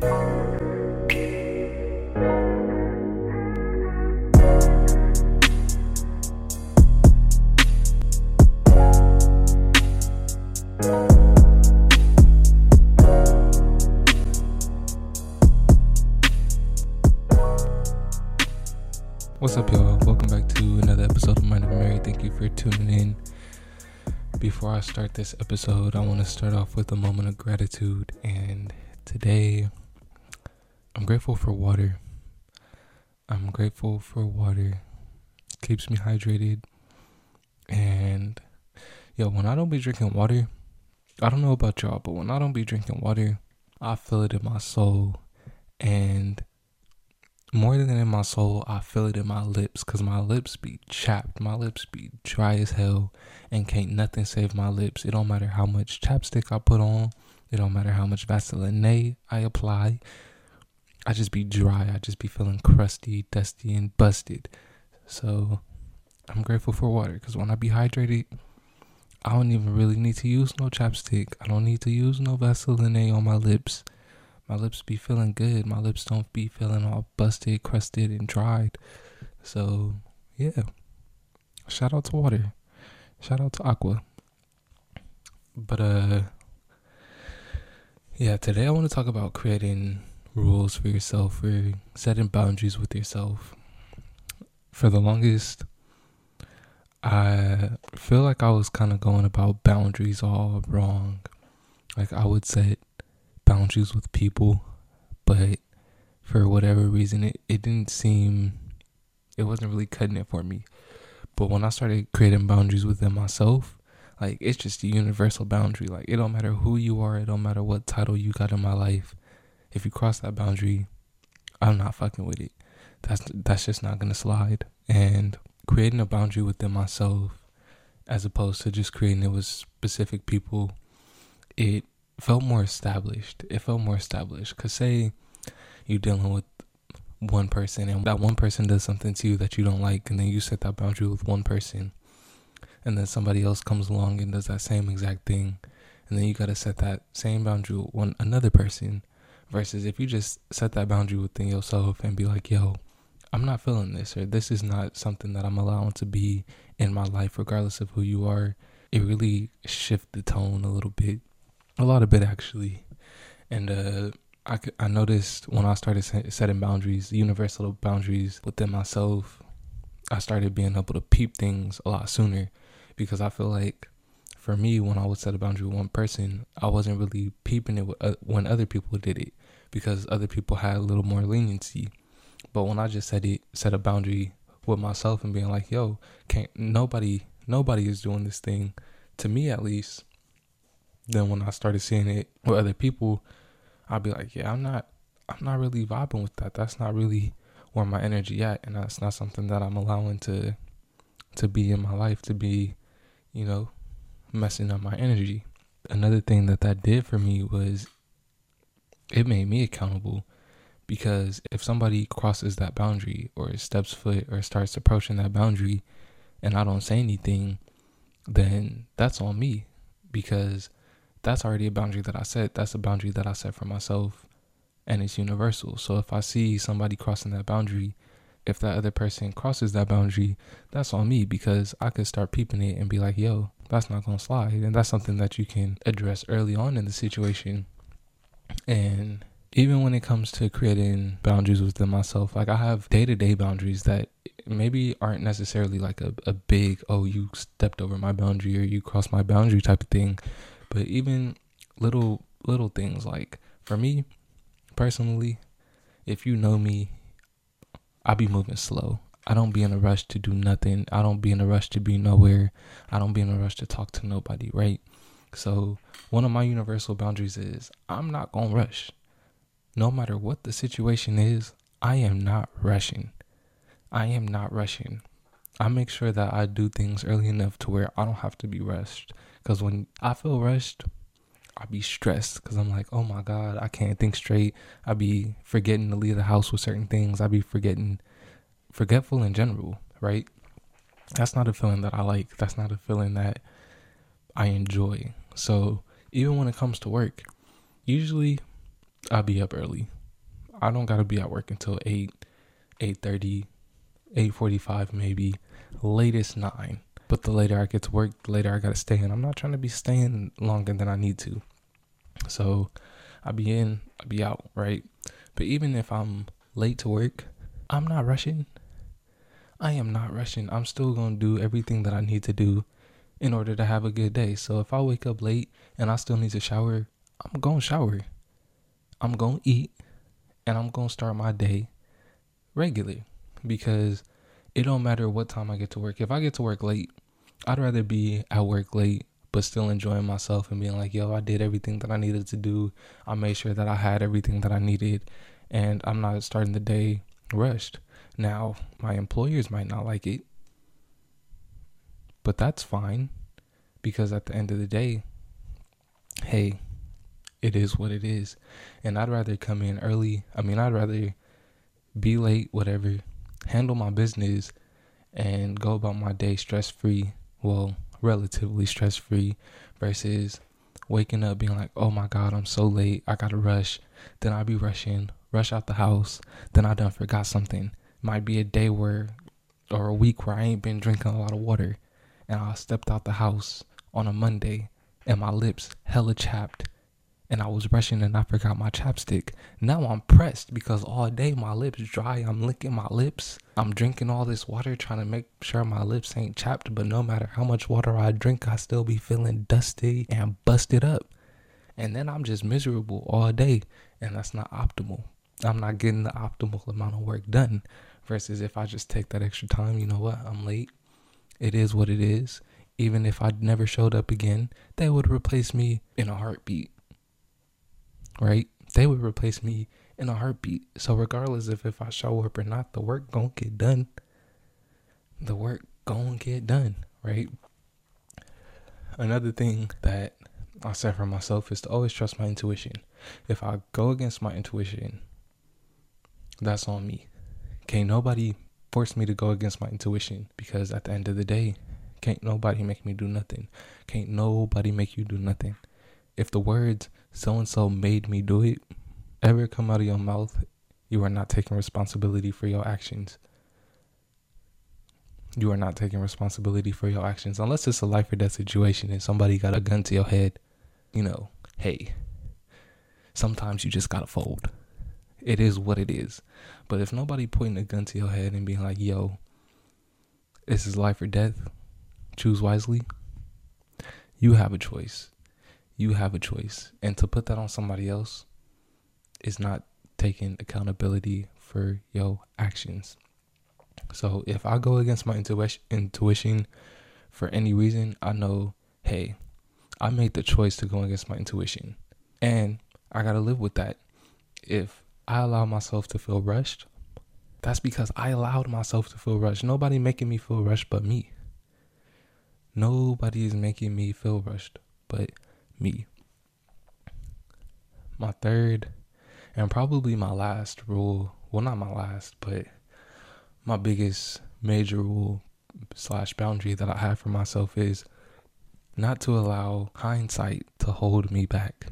What's up, y'all? Welcome back to another episode of Mind of Mary. Thank you for tuning in. Before I start this episode, I want to start off with a moment of gratitude. And today, I'm grateful for water. I'm grateful for water. It keeps me hydrated. And, yo, when I don't be drinking water, I don't know about y'all, but when I don't be drinking water, I feel it in my soul. And more than in my soul, I feel it in my lips because my lips be chapped. My lips be dry as hell and can't nothing save my lips. It don't matter how much chapstick I put on. It don't matter how much Vaseline I apply. I just be dry. I just be feeling crusty, dusty, and busted. So I'm grateful for water because when I be hydrated, I don't even really need to use no chapstick. I don't need to use no Vaseline on my lips my lips be feeling good. My lips don't be feeling all busted, crusted, and dried. So, yeah. Shout out to water. Shout out to Aqua. But, uh, yeah, today I want to talk about creating rules for yourself, for setting boundaries with yourself. For the longest, I feel like I was kind of going about boundaries all wrong. Like, I would set boundaries with people, but for whatever reason, it, it didn't seem, it wasn't really cutting it for me. But when I started creating boundaries within myself, like it's just a universal boundary. Like it don't matter who you are, it don't matter what title you got in my life. If you cross that boundary, I'm not fucking with it. That's that's just not gonna slide. And creating a boundary within myself, as opposed to just creating it with specific people, it felt more established. It felt more established. Cause say you're dealing with one person and that one person does something to you that you don't like, and then you set that boundary with one person, and then somebody else comes along and does that same exact thing, and then you gotta set that same boundary with one another person. Versus if you just set that boundary within yourself and be like, yo, I'm not feeling this, or this is not something that I'm allowing to be in my life, regardless of who you are. It really shift the tone a little bit a lot of bit actually, and uh, I I noticed when I started setting boundaries, universal boundaries within myself, I started being able to peep things a lot sooner, because I feel like for me when I would set a boundary with one person, I wasn't really peeping it with, uh, when other people did it, because other people had a little more leniency. But when I just set it, set a boundary with myself and being like, "Yo, can't nobody, nobody is doing this thing," to me at least then when I started seeing it with other people, I'd be like, yeah, I'm not, I'm not really vibing with that. That's not really where my energy at, and that's not something that I'm allowing to, to be in my life. To be, you know, messing up my energy. Another thing that that did for me was, it made me accountable, because if somebody crosses that boundary or steps foot or starts approaching that boundary, and I don't say anything, then that's on me, because that's already a boundary that I set. That's a boundary that I set for myself and it's universal. So if I see somebody crossing that boundary, if that other person crosses that boundary, that's on me because I could start peeping it and be like, yo, that's not to slide. And that's something that you can address early on in the situation. And even when it comes to creating boundaries within myself, like I have day to day boundaries that maybe aren't necessarily like a, a big, oh, you stepped over my boundary or you crossed my boundary type of thing. But even little little things like for me personally, if you know me, I be moving slow. I don't be in a rush to do nothing. I don't be in a rush to be nowhere. I don't be in a rush to talk to nobody, right? So, one of my universal boundaries is I'm not going to rush. No matter what the situation is, I am not rushing. I am not rushing. I make sure that I do things early enough to where I don't have to be rushed. Because when I feel rushed, I be stressed because I'm like, oh my God, I can't think straight. I be forgetting to leave the house with certain things. I be forgetting, forgetful in general, right? That's not a feeling that I like. That's not a feeling that I enjoy. So even when it comes to work, usually I'll be up early. I don't gotta be at work until eight, eight thirty, eight forty five maybe, latest nine. But the later I get to work, the later I gotta stay and I'm not trying to be staying longer than I need to. So I'll be in, I'll be out, right? But even if I'm late to work, I'm not rushing. I am not rushing. I'm still gonna do everything that I need to do in order to have a good day. So if I wake up late and I still need to shower, I'm going to shower. I'm going to eat and I'm going to start my day regularly because it don't matter what time I get to work. If I get to work late, I'd rather be at work late but still enjoying myself and being like, yo, I did everything that I needed to do. I made sure that I had everything that I needed and I'm not starting the day rushed. Now, my employers might not like it but that's fine because at the end of the day, hey, it is what it is. And I'd rather come in early. I mean, I'd rather be late, whatever, handle my business and go about my day stress free. Well, relatively stress free versus waking up being like, oh my God, I'm so late. I gotta rush. Then I'd be rushing, rush out the house. Then I done forgot something. Might be a day where, or a week where I ain't been drinking a lot of water and I stepped out the house on a Monday and my lips hella chapped and I was rushing and I forgot my chapstick. Now I'm pressed because all day my lips dry. I'm licking my lips. I'm drinking all this water trying to make sure my lips ain't chapped, but no matter how much water I drink, I still be feeling dusty and busted up. And then I'm just miserable all day and that's not optimal. I'm not getting the optimal amount of work done versus if I just take that extra time, you know what? I'm late. It is what it is. Even if I never showed up again, they would replace me in a heartbeat. Right? They would replace me in a heartbeat. So regardless of if I show up or not, the work gonna get done. The work gonna get done, right? Another thing that I said for myself is to always trust my intuition. If I go against my intuition, that's on me. Can't nobody force me to go against my intuition because at the end of the day, can't nobody make me do nothing. Can't nobody make you do nothing. If the words so and so made me do it ever come out of your mouth, you are not taking responsibility for your actions. You are not taking responsibility for your actions unless it's a life or death situation and somebody got a gun to your head. You know, hey, sometimes you just gotta fold. It is what it is. But if nobody pointing a gun to your head and being like, yo, this is life or death, choose wisely, you have a choice. You have a choice. And to put that on somebody else is not taking accountability for your actions. So if I go against my intuition, intuition for any reason, I know, hey, I made the choice to go against my intuition. And I got to live with that. If I allow myself to feel rushed, that's because I allowed myself to feel rushed. Nobody making me feel rushed but me. Nobody is making me feel rushed but me. My third and probably my last rule, well, not my last, but my biggest major rule slash boundary that I have for myself is not to allow hindsight to hold me back.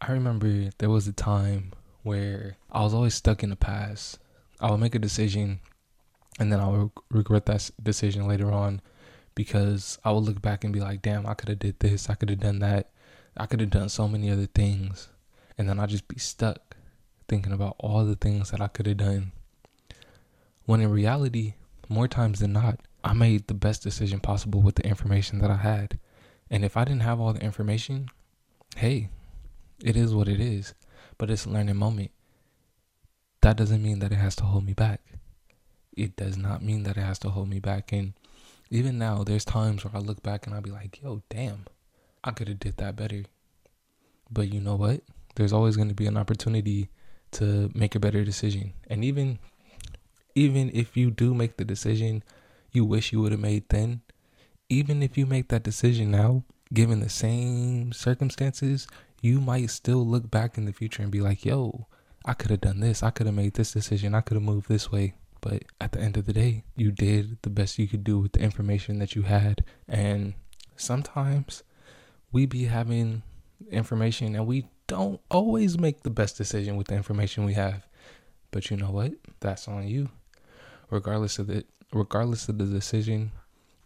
I remember there was a time where I was always stuck in the past. I would make a decision and then I would regret that decision later on because I would look back and be like, damn, I could have did this, I could have done that, I could have done so many other things. And then I'd just be stuck thinking about all the things that I could have done. When in reality, more times than not, I made the best decision possible with the information that I had. And if I didn't have all the information, hey, it is what it is, but it's a learning moment. That doesn't mean that it has to hold me back. It does not mean that it has to hold me back. And even now, there's times where I look back and I'll be like, yo, damn, I could have did that better. But you know what? There's always going to be an opportunity to make a better decision. And even even if you do make the decision you wish you would have made then, even if you make that decision now, given the same circumstances, you might still look back in the future and be like, yo, I could have done this. I could have made this decision. I could have moved this way. But at the end of the day, you did the best you could do with the information that you had. And sometimes we be having information and we don't always make the best decision with the information we have. But you know what? That's on you. Regardless of the regardless of the decision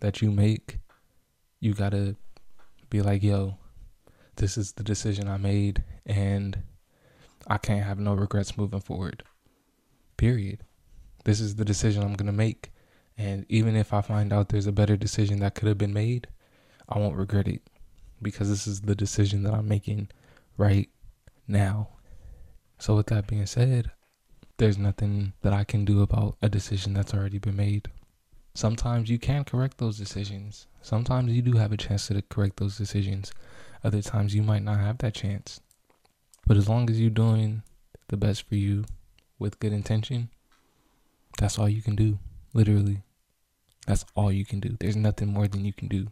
that you make, you got to be like, "Yo, this is the decision I made and I can't have no regrets moving forward." Period. This is the decision I'm going to make. And even if I find out there's a better decision that could have been made, I won't regret it because this is the decision that I'm making right now. So, with that being said, there's nothing that I can do about a decision that's already been made. Sometimes you can correct those decisions. Sometimes you do have a chance to correct those decisions. Other times you might not have that chance. But as long as you're doing the best for you with good intention, that's all you can do. Literally. That's all you can do. There's nothing more than you can do.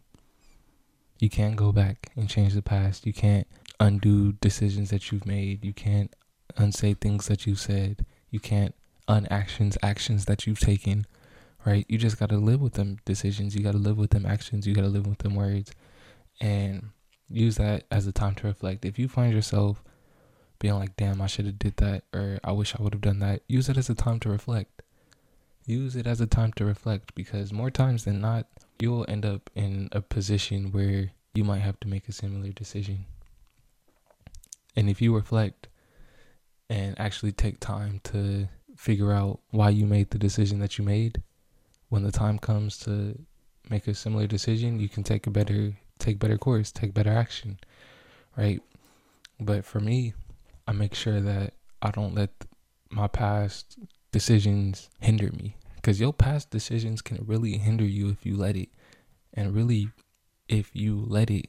You can't go back and change the past. You can't undo decisions that you've made. You can't unsay things that you've said. You can't unactions actions that you've taken. Right? You just gotta live with them decisions. You gotta live with them actions. You gotta live with them words. And use that as a time to reflect. If you find yourself being like, damn, I should have did that or I wish I would have done that, use it as a time to reflect use it as a time to reflect because more times than not, you'll end up in a position where you might have to make a similar decision. And if you reflect and actually take time to figure out why you made the decision that you made, when the time comes to make a similar decision, you can take a better take better course, take better action, right? But for me, I make sure that I don't let my past decisions hinder me because your past decisions can really hinder you if you let it. And really if you let it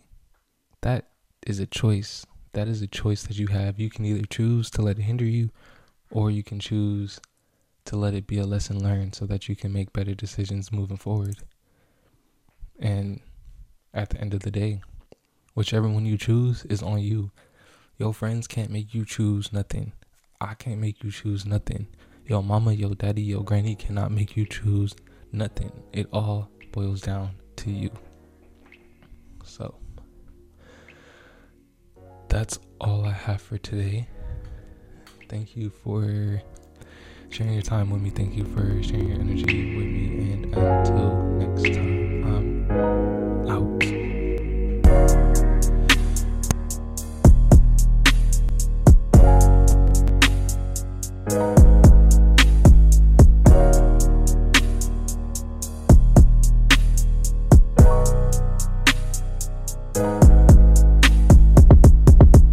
that is a choice. That is a choice that you have. You can either choose to let it hinder you or you can choose to let it be a lesson learned so that you can make better decisions moving forward. And at the end of the day whichever one you choose is on you your friends can't make you choose nothing i can't make you choose nothing your mama, your daddy, your granny cannot make you choose nothing. It all boils down to you. So, that's all I have for today. Thank you for sharing your time with me. Thank you for sharing your energy with me. And until.